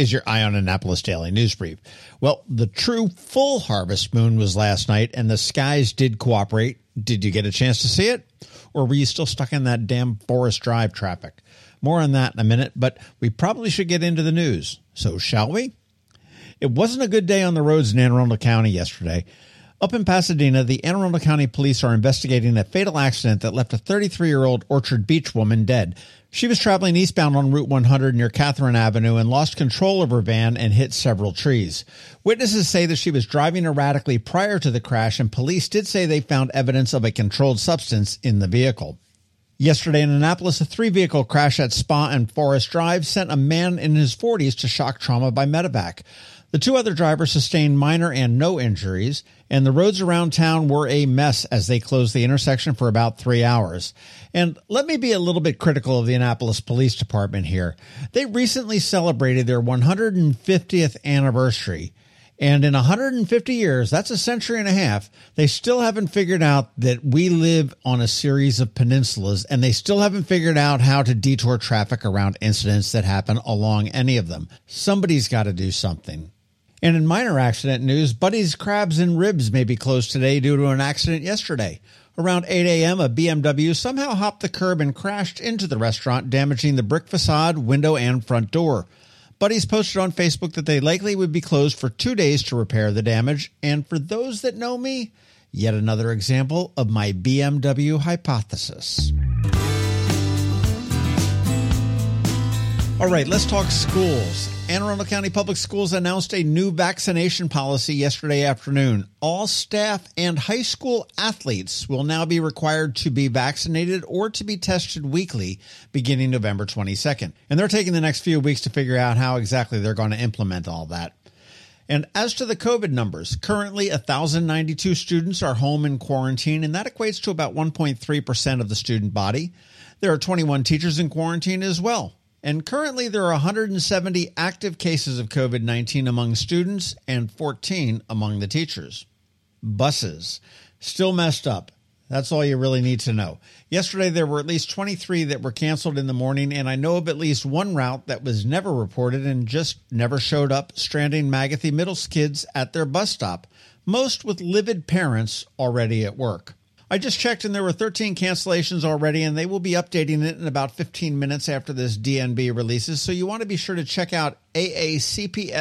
is your Eye on Annapolis Daily News Brief. Well, the true full harvest moon was last night, and the skies did cooperate. Did you get a chance to see it? Or were you still stuck in that damn Forest Drive traffic? More on that in a minute, but we probably should get into the news. So, shall we? It wasn't a good day on the roads in Anne Arundel County yesterday. Up in Pasadena, the Anne Arundel County Police are investigating a fatal accident that left a 33 year old Orchard Beach woman dead. She was traveling eastbound on Route 100 near Catherine Avenue and lost control of her van and hit several trees. Witnesses say that she was driving erratically prior to the crash, and police did say they found evidence of a controlled substance in the vehicle. Yesterday in Annapolis, a three vehicle crash at Spa and Forest Drive sent a man in his 40s to shock trauma by medevac. The two other drivers sustained minor and no injuries, and the roads around town were a mess as they closed the intersection for about three hours. And let me be a little bit critical of the Annapolis Police Department here. They recently celebrated their 150th anniversary. And in 150 years, that's a century and a half, they still haven't figured out that we live on a series of peninsulas and they still haven't figured out how to detour traffic around incidents that happen along any of them. Somebody's got to do something. And in minor accident news, Buddy's Crabs and Ribs may be closed today due to an accident yesterday. Around 8 a.m., a BMW somehow hopped the curb and crashed into the restaurant, damaging the brick facade, window, and front door. Buddy's posted on Facebook that they likely would be closed for two days to repair the damage. And for those that know me, yet another example of my BMW hypothesis. All right, let's talk schools. Anne Arundel County Public Schools announced a new vaccination policy yesterday afternoon. All staff and high school athletes will now be required to be vaccinated or to be tested weekly beginning November 22nd. And they're taking the next few weeks to figure out how exactly they're going to implement all that. And as to the COVID numbers, currently 1,092 students are home in quarantine, and that equates to about 1.3% of the student body. There are 21 teachers in quarantine as well. And currently, there are 170 active cases of COVID 19 among students and 14 among the teachers. Buses, still messed up. That's all you really need to know. Yesterday, there were at least 23 that were canceled in the morning, and I know of at least one route that was never reported and just never showed up, stranding Magothy Middle's kids at their bus stop, most with livid parents already at work. I just checked and there were 13 cancellations already, and they will be updating it in about 15 minutes after this DNB releases. So you want to be sure to check out aacps.org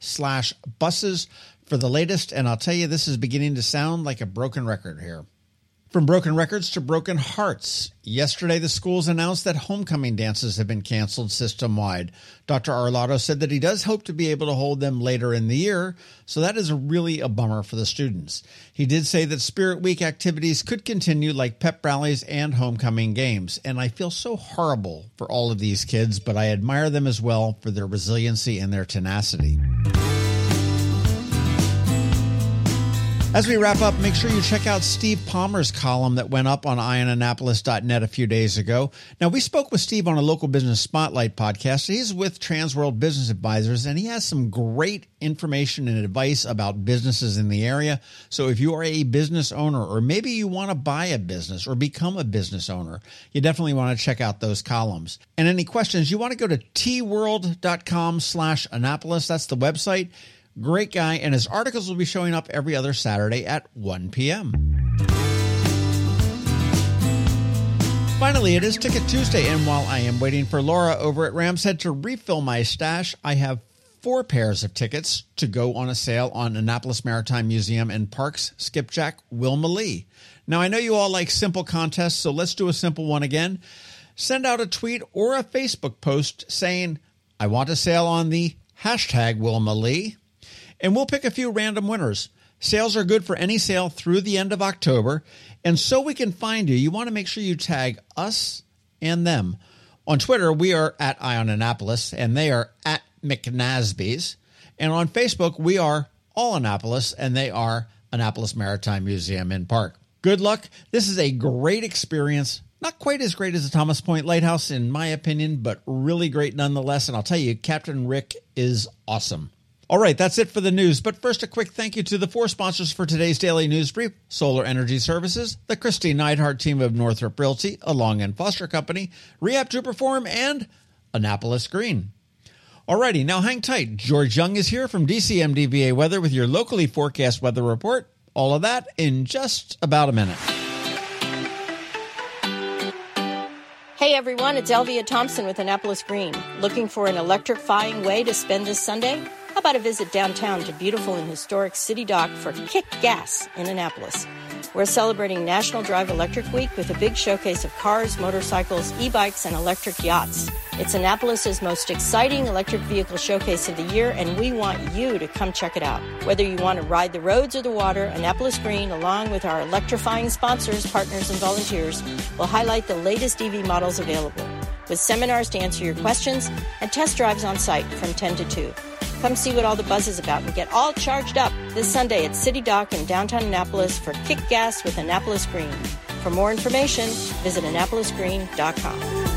slash buses for the latest. And I'll tell you, this is beginning to sound like a broken record here. From broken records to broken hearts. Yesterday, the schools announced that homecoming dances have been canceled system wide. Dr. Arlotto said that he does hope to be able to hold them later in the year, so that is really a bummer for the students. He did say that Spirit Week activities could continue like pep rallies and homecoming games, and I feel so horrible for all of these kids, but I admire them as well for their resiliency and their tenacity. As we wrap up, make sure you check out Steve Palmer's column that went up on eyeonannapolis.net a few days ago. Now, we spoke with Steve on a local business spotlight podcast. He's with Transworld Business Advisors, and he has some great information and advice about businesses in the area. So, if you are a business owner, or maybe you want to buy a business or become a business owner, you definitely want to check out those columns. And any questions, you want to go to tworld.com slash Annapolis. That's the website. Great guy, and his articles will be showing up every other Saturday at 1 p.m. Finally, it is Ticket Tuesday, and while I am waiting for Laura over at Rams Head to refill my stash, I have four pairs of tickets to go on a sail on Annapolis Maritime Museum and Parks Skipjack Wilma Lee. Now, I know you all like simple contests, so let's do a simple one again. Send out a tweet or a Facebook post saying, I want a sail on the hashtag Wilma Lee and we'll pick a few random winners. Sails are good for any sail through the end of October. And so we can find you, you want to make sure you tag us and them. On Twitter, we are at Eye on Annapolis and they are at McNasby's. And on Facebook, we are all Annapolis, and they are Annapolis Maritime Museum and Park. Good luck. This is a great experience. Not quite as great as the Thomas Point Lighthouse, in my opinion, but really great nonetheless. And I'll tell you, Captain Rick is awesome. All right, that's it for the news. But first, a quick thank you to the four sponsors for today's daily news brief Solar Energy Services, the Kristi Neidhardt team of Northrop Realty, Long and Foster Company, Rehab to Perform, and Annapolis Green. Alrighty, now hang tight. George Young is here from DCMDVA Weather with your locally forecast weather report. All of that in just about a minute. Hey everyone, it's Elvia Thompson with Annapolis Green. Looking for an electrifying way to spend this Sunday? How about a visit downtown to beautiful and historic City Dock for Kick Gas in Annapolis? We're celebrating National Drive Electric Week with a big showcase of cars, motorcycles, e bikes, and electric yachts. It's Annapolis's most exciting electric vehicle showcase of the year, and we want you to come check it out. Whether you want to ride the roads or the water, Annapolis Green, along with our electrifying sponsors, partners, and volunteers, will highlight the latest EV models available, with seminars to answer your questions and test drives on site from 10 to 2. Come see what all the buzz is about and get all charged up this Sunday at City Dock in downtown Annapolis for Kick Gas with Annapolis Green. For more information, visit AnnapolisGreen.com.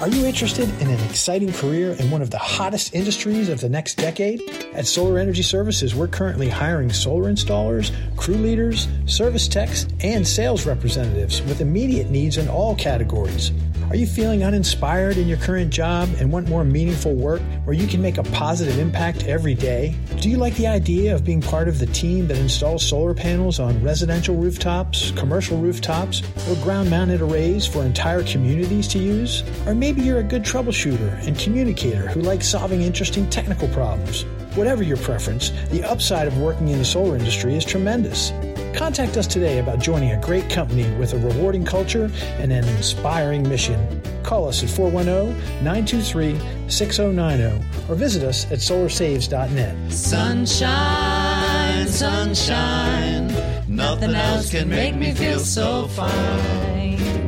Are you interested in an exciting career in one of the hottest industries of the next decade? At Solar Energy Services, we're currently hiring solar installers, crew leaders, service techs, and sales representatives with immediate needs in all categories. Are you feeling uninspired in your current job and want more meaningful work where you can make a positive impact every day? Do you like the idea of being part of the team that installs solar panels on residential rooftops, commercial rooftops, or ground mounted arrays for entire communities to use? Or maybe you're a good troubleshooter and communicator who likes solving interesting technical problems. Whatever your preference, the upside of working in the solar industry is tremendous. Contact us today about joining a great company with a rewarding culture and an inspiring mission. Call us at 410 923 6090 or visit us at solarsaves.net. Sunshine, sunshine, nothing else can make me feel so fine.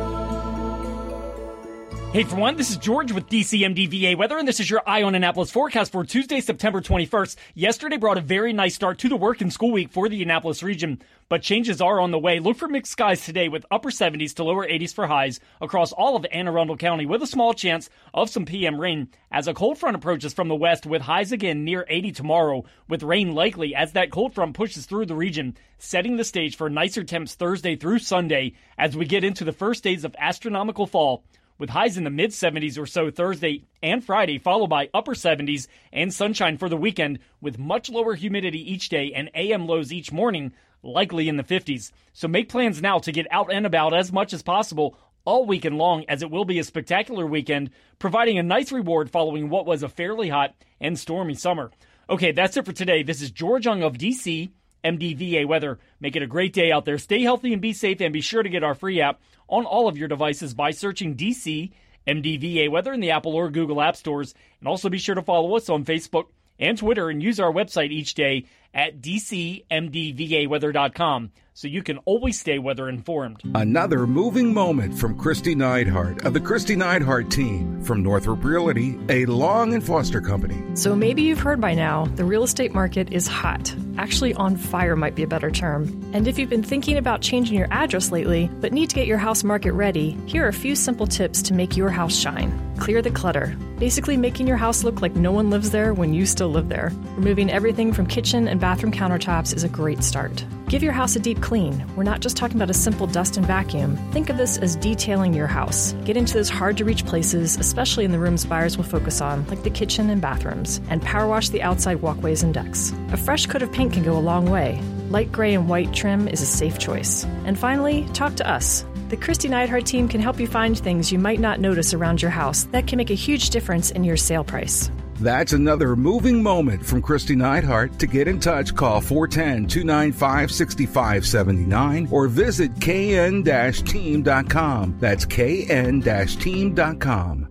Hey everyone, this is George with DCMDVA Weather, and this is your Eye on Annapolis forecast for Tuesday, September 21st. Yesterday brought a very nice start to the work and school week for the Annapolis region, but changes are on the way. Look for mixed skies today with upper 70s to lower 80s for highs across all of Anne Arundel County with a small chance of some PM rain as a cold front approaches from the west with highs again near 80 tomorrow with rain likely as that cold front pushes through the region, setting the stage for nicer temps Thursday through Sunday as we get into the first days of astronomical fall with highs in the mid 70s or so Thursday and Friday, followed by upper 70s and sunshine for the weekend, with much lower humidity each day and AM lows each morning, likely in the 50s. So make plans now to get out and about as much as possible all weekend long, as it will be a spectacular weekend, providing a nice reward following what was a fairly hot and stormy summer. Okay, that's it for today. This is George Young of DC. MDVA weather. Make it a great day out there. Stay healthy and be safe, and be sure to get our free app on all of your devices by searching DC MDVA weather in the Apple or Google App Stores. And also be sure to follow us on Facebook and Twitter and use our website each day at dcmdvaweather.com so you can always stay weather informed. Another moving moment from Kristi Neidhardt of the Kristi Neidhardt team from Northrop Realty, a Long and Foster company. So maybe you've heard by now the real estate market is hot. Actually, on fire might be a better term. And if you've been thinking about changing your address lately, but need to get your house market ready, here are a few simple tips to make your house shine. Clear the clutter. Basically, making your house look like no one lives there when you still live there. Removing everything from kitchen and bathroom countertops is a great start. Give your house a deep clean. We're not just talking about a simple dust and vacuum. Think of this as detailing your house. Get into those hard to reach places, especially in the rooms buyers will focus on, like the kitchen and bathrooms, and power wash the outside walkways and decks. A fresh coat of paint can go a long way. Light gray and white trim is a safe choice. And finally, talk to us. The Kristi Neidhardt team can help you find things you might not notice around your house that can make a huge difference in your sale price. That's another moving moment from Kristi Neidhardt. To get in touch, call 410 295 6579 or visit kn team.com. That's kn team.com.